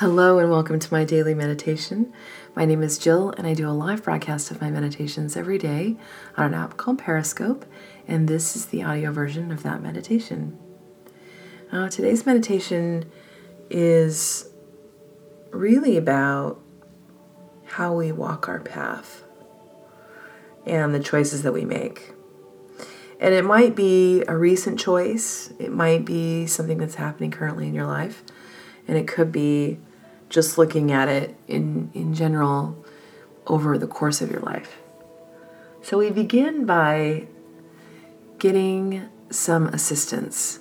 Hello and welcome to my daily meditation. My name is Jill and I do a live broadcast of my meditations every day on an app called Periscope, and this is the audio version of that meditation. Uh, today's meditation is really about how we walk our path and the choices that we make. And it might be a recent choice, it might be something that's happening currently in your life, and it could be just looking at it in, in general over the course of your life. So we begin by getting some assistance,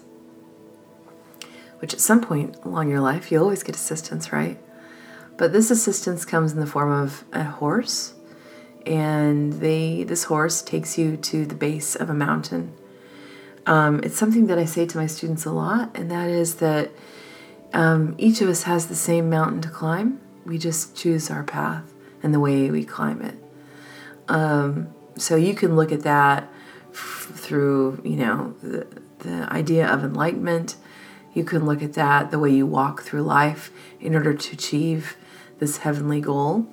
which at some point along your life, you always get assistance, right? But this assistance comes in the form of a horse, and they this horse takes you to the base of a mountain. Um, it's something that I say to my students a lot, and that is that um, each of us has the same mountain to climb. We just choose our path and the way we climb it. Um, so you can look at that f- through, you know, the, the idea of enlightenment. You can look at that the way you walk through life in order to achieve this heavenly goal.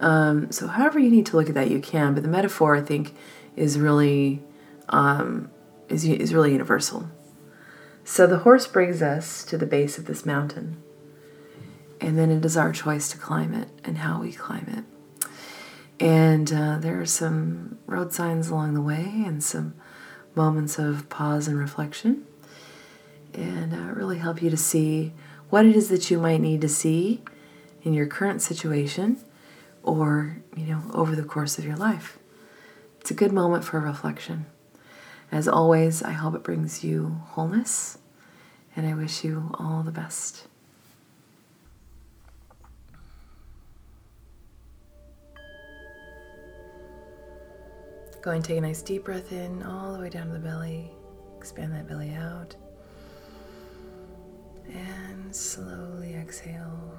Um, so, however you need to look at that, you can. But the metaphor, I think, is really um, is is really universal. So the horse brings us to the base of this mountain, and then it is our choice to climb it and how we climb it. And uh, there are some road signs along the way and some moments of pause and reflection, and uh, really help you to see what it is that you might need to see in your current situation or, you know, over the course of your life. It's a good moment for reflection. As always, I hope it brings you wholeness, and I wish you all the best. Go and take a nice deep breath in all the way down to the belly. Expand that belly out. And slowly exhale.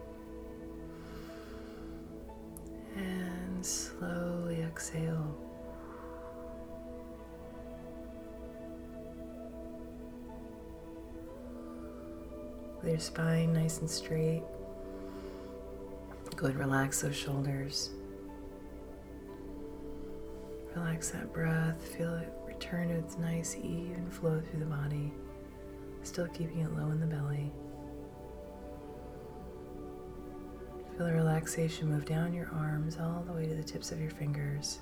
Spine nice and straight. Go ahead, relax those shoulders. Relax that breath. Feel it return to its nice, even flow through the body, still keeping it low in the belly. Feel the relaxation move down your arms all the way to the tips of your fingers.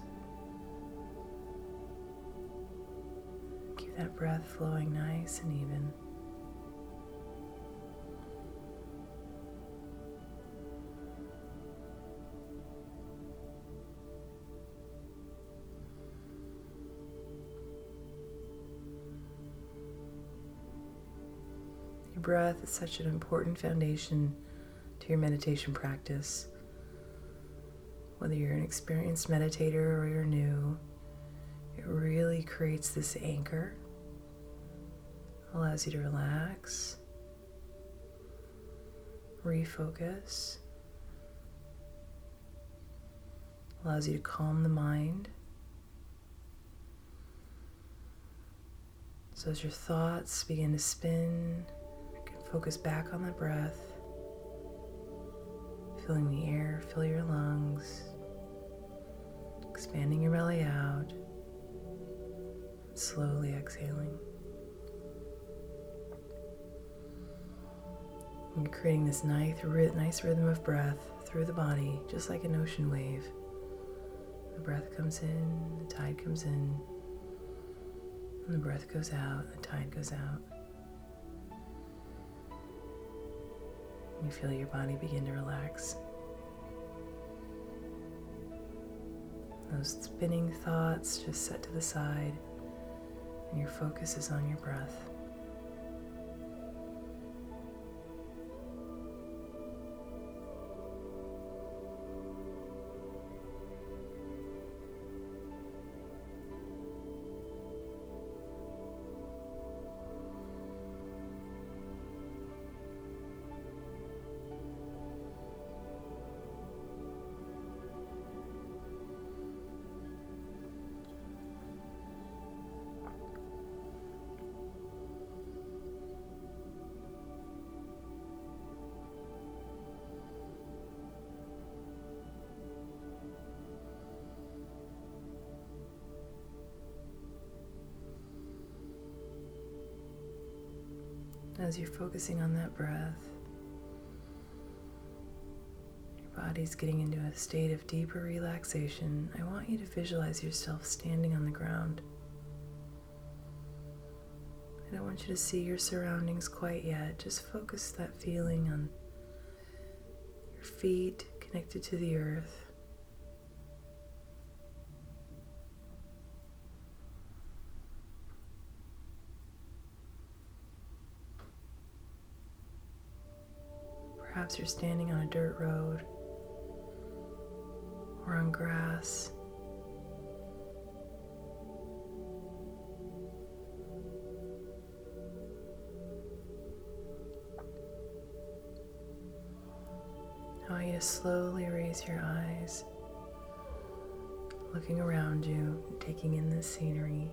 Keep that breath flowing nice and even. Breath is such an important foundation to your meditation practice. Whether you're an experienced meditator or you're new, it really creates this anchor, allows you to relax, refocus, allows you to calm the mind. So as your thoughts begin to spin, Focus back on the breath, feeling the air fill your lungs, expanding your belly out, slowly exhaling. And you're creating this nice, nice rhythm of breath through the body, just like an ocean wave. The breath comes in, the tide comes in, and the breath goes out, the tide goes out. You feel your body begin to relax. Those spinning thoughts just set to the side, and your focus is on your breath. As you're focusing on that breath, your body's getting into a state of deeper relaxation. I want you to visualize yourself standing on the ground. I don't want you to see your surroundings quite yet. Just focus that feeling on your feet connected to the earth. Perhaps you're standing on a dirt road or on grass. I want you to slowly raise your eyes, looking around you, taking in the scenery.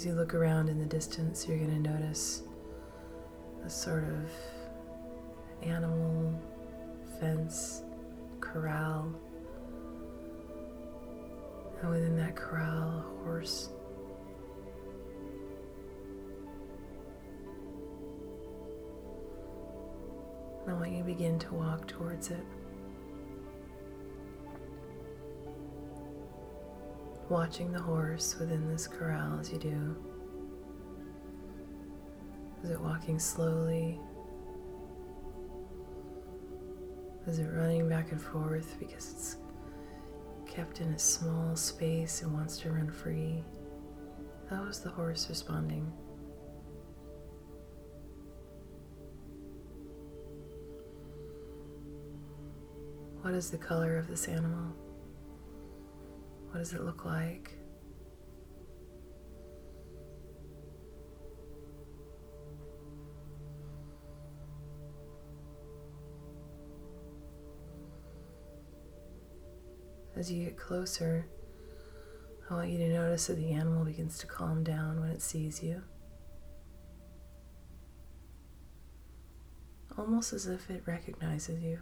As you look around in the distance, you're going to notice a sort of animal fence, corral, and within that corral, a horse. I want you to begin to walk towards it. Watching the horse within this corral as you do. Is it walking slowly? Is it running back and forth because it's kept in a small space and wants to run free? How is the horse responding? What is the color of this animal? What does it look like? As you get closer, I want you to notice that the animal begins to calm down when it sees you. Almost as if it recognizes you.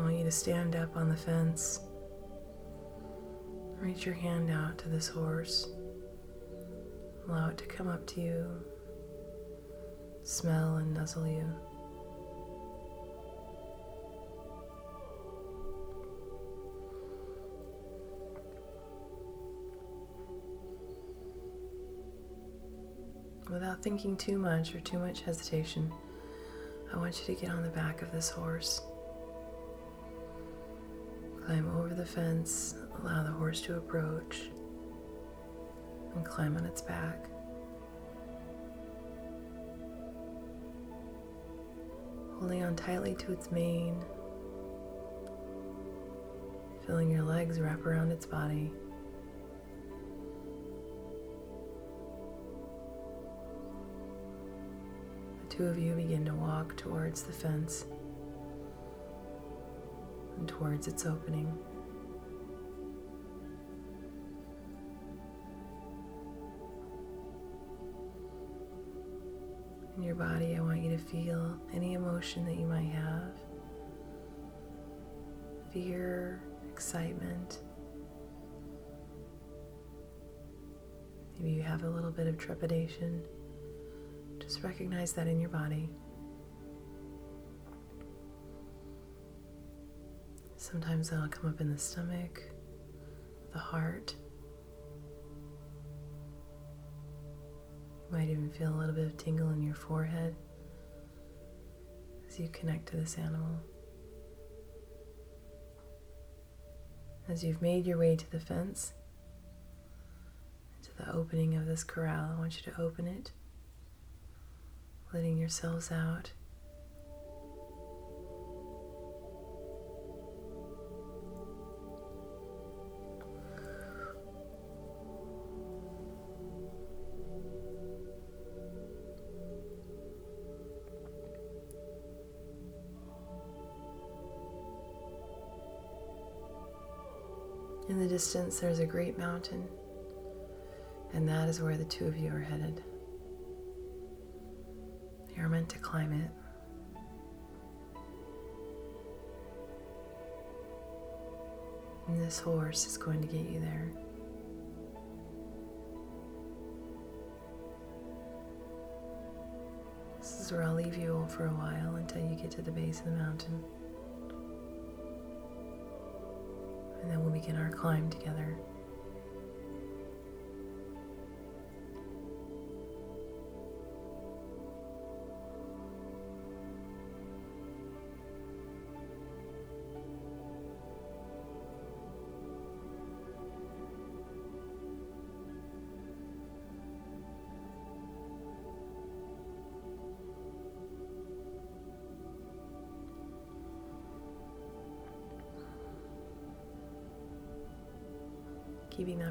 I want you to stand up on the fence. Reach your hand out to this horse. Allow it to come up to you, smell and nuzzle you. Without thinking too much or too much hesitation, I want you to get on the back of this horse. Climb over the fence, allow the horse to approach, and climb on its back. Holding on tightly to its mane, feeling your legs wrap around its body. The two of you begin to walk towards the fence and towards its opening. In your body, I want you to feel any emotion that you might have fear, excitement. Maybe you have a little bit of trepidation. Just recognize that in your body. Sometimes that'll come up in the stomach, the heart. You might even feel a little bit of tingle in your forehead as you connect to this animal. As you've made your way to the fence, to the opening of this corral, I want you to open it, letting yourselves out. Distance, there's a great mountain. And that is where the two of you are headed. You're meant to climb it. And this horse is going to get you there. This is where I'll leave you for a while until you get to the base of the mountain. Begin our climb together.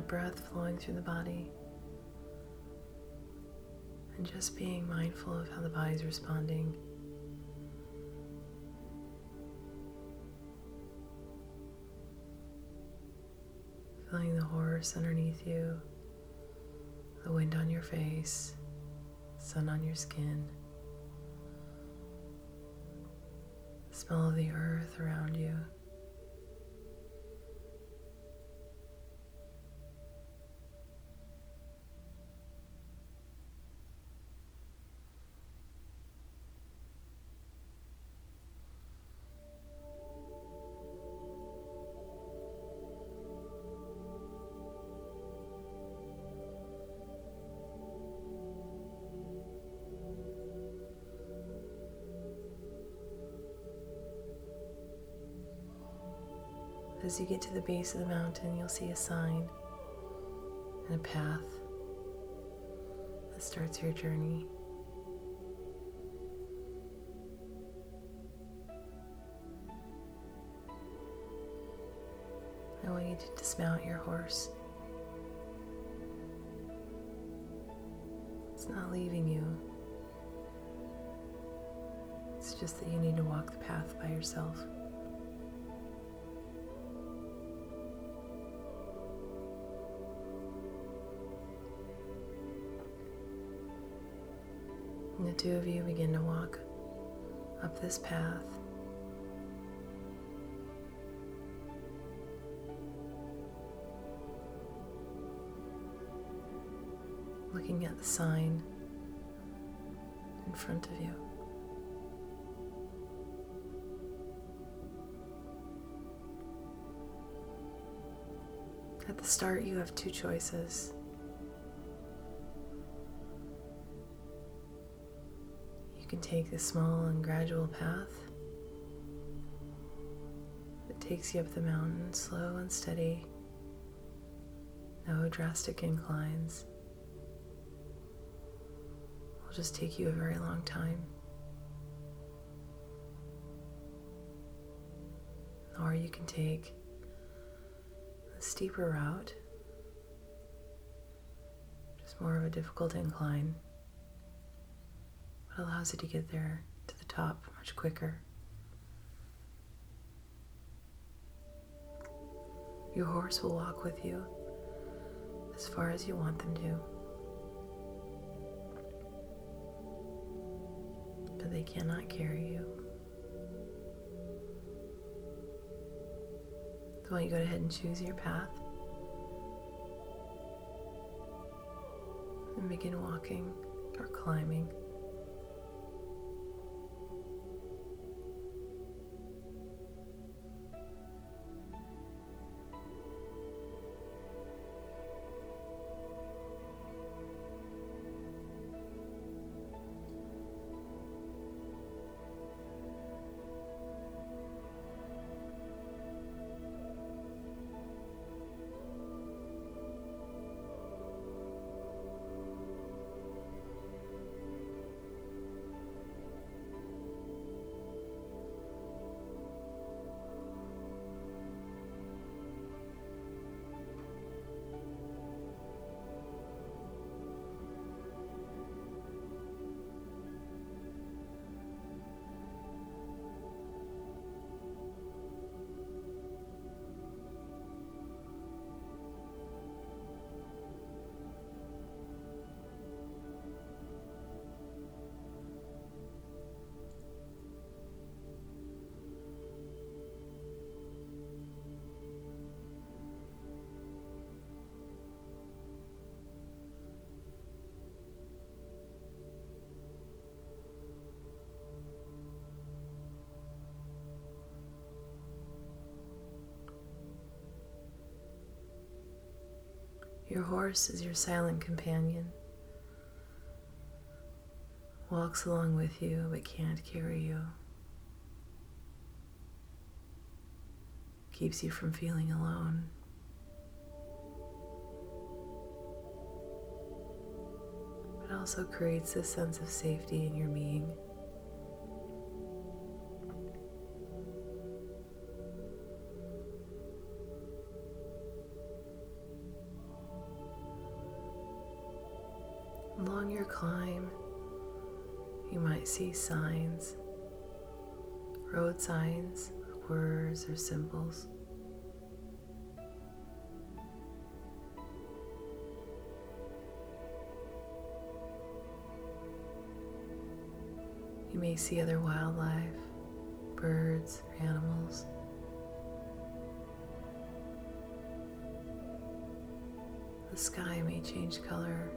Breath flowing through the body. And just being mindful of how the body's responding. Feeling the horse underneath you, the wind on your face, sun on your skin, the smell of the earth around you. As you get to the base of the mountain, you'll see a sign and a path that starts your journey. I want you to dismount your horse. It's not leaving you. It's just that you need to walk the path by yourself. The two of you begin to walk up this path. Looking at the sign in front of you. At the start, you have two choices. Can take this small and gradual path that takes you up the mountain slow and steady, no drastic inclines. It will just take you a very long time. Or you can take a steeper route, just more of a difficult incline allows you to get there to the top much quicker. Your horse will walk with you as far as you want them to. But they cannot carry you. So why don't you go ahead and choose your path and begin walking or climbing. Your horse is your silent companion. Walks along with you but can't carry you. Keeps you from feeling alone. But also creates a sense of safety in your being. See signs, road signs, words, or symbols. You may see other wildlife, birds, or animals. The sky may change color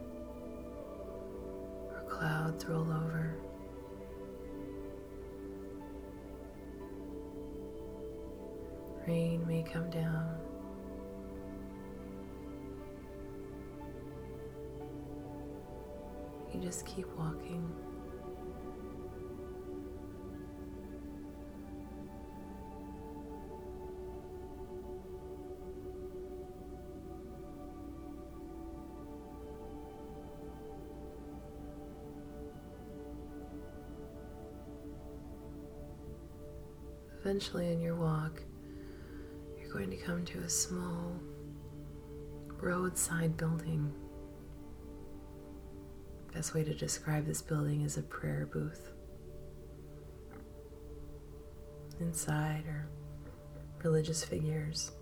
or clouds roll over. Rain may come down. You just keep walking. Eventually, in your walk, you're going to come to a small roadside building. Best way to describe this building is a prayer booth. Inside are religious figures,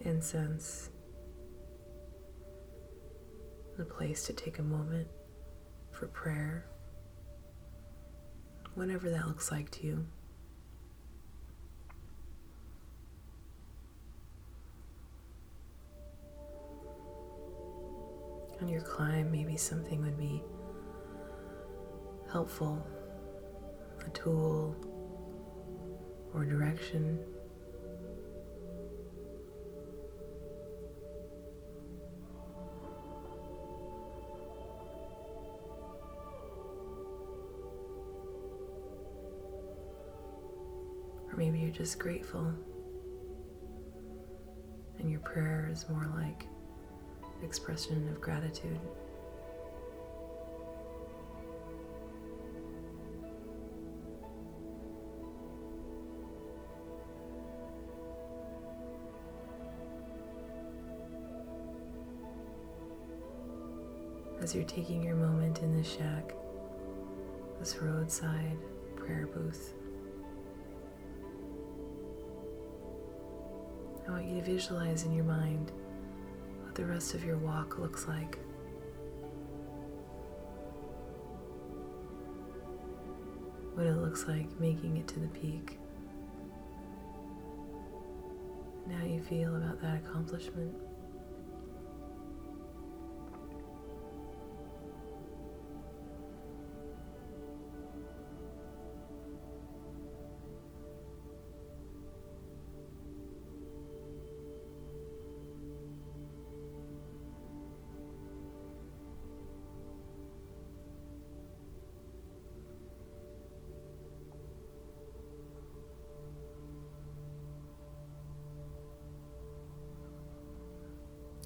incense, a place to take a moment for prayer whatever that looks like to you. On your climb, maybe something would be helpful a tool or direction. Or maybe you're just grateful and your prayer is more like expression of gratitude. As you're taking your moment in this shack, this roadside prayer booth. I want you to visualize in your mind the rest of your walk looks like. What it looks like making it to the peak. How you feel about that accomplishment.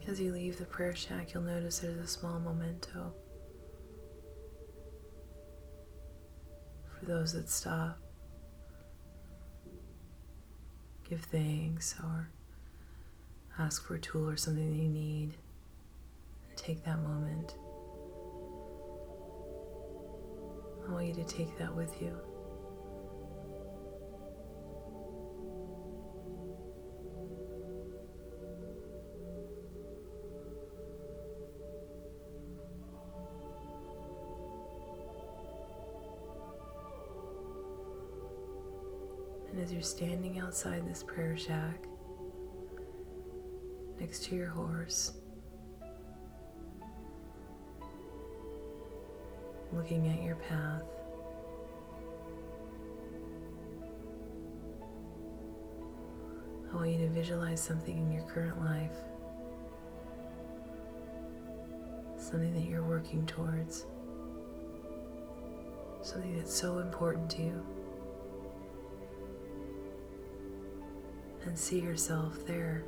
As you leave the prayer shack, you'll notice there's a small memento for those that stop, give thanks, or ask for a tool or something that you need. Take that moment. I want you to take that with you. as you're standing outside this prayer shack next to your horse, looking at your path. I want you to visualize something in your current life, something that you're working towards, something that's so important to you. And see yourself there,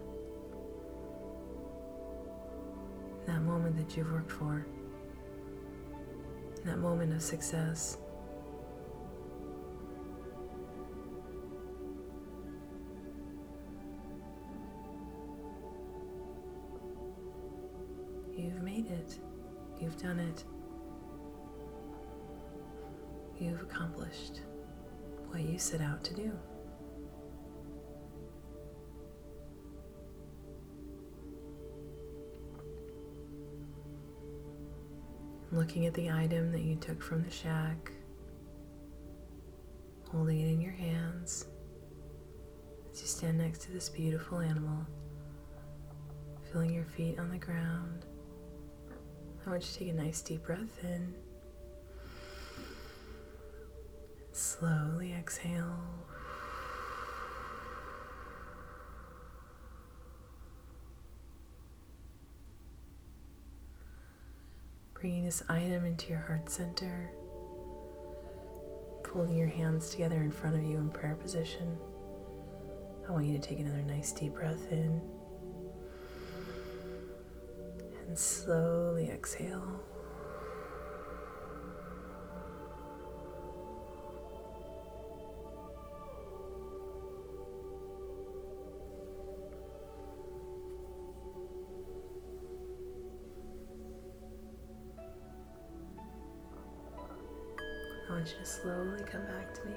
that moment that you've worked for, that moment of success. You've made it. You've done it. You've accomplished what you set out to do. Looking at the item that you took from the shack, holding it in your hands as you stand next to this beautiful animal, feeling your feet on the ground. I want you to take a nice deep breath in. Slowly exhale. This item into your heart center, pulling your hands together in front of you in prayer position. I want you to take another nice deep breath in and slowly exhale. Want slowly come back to me.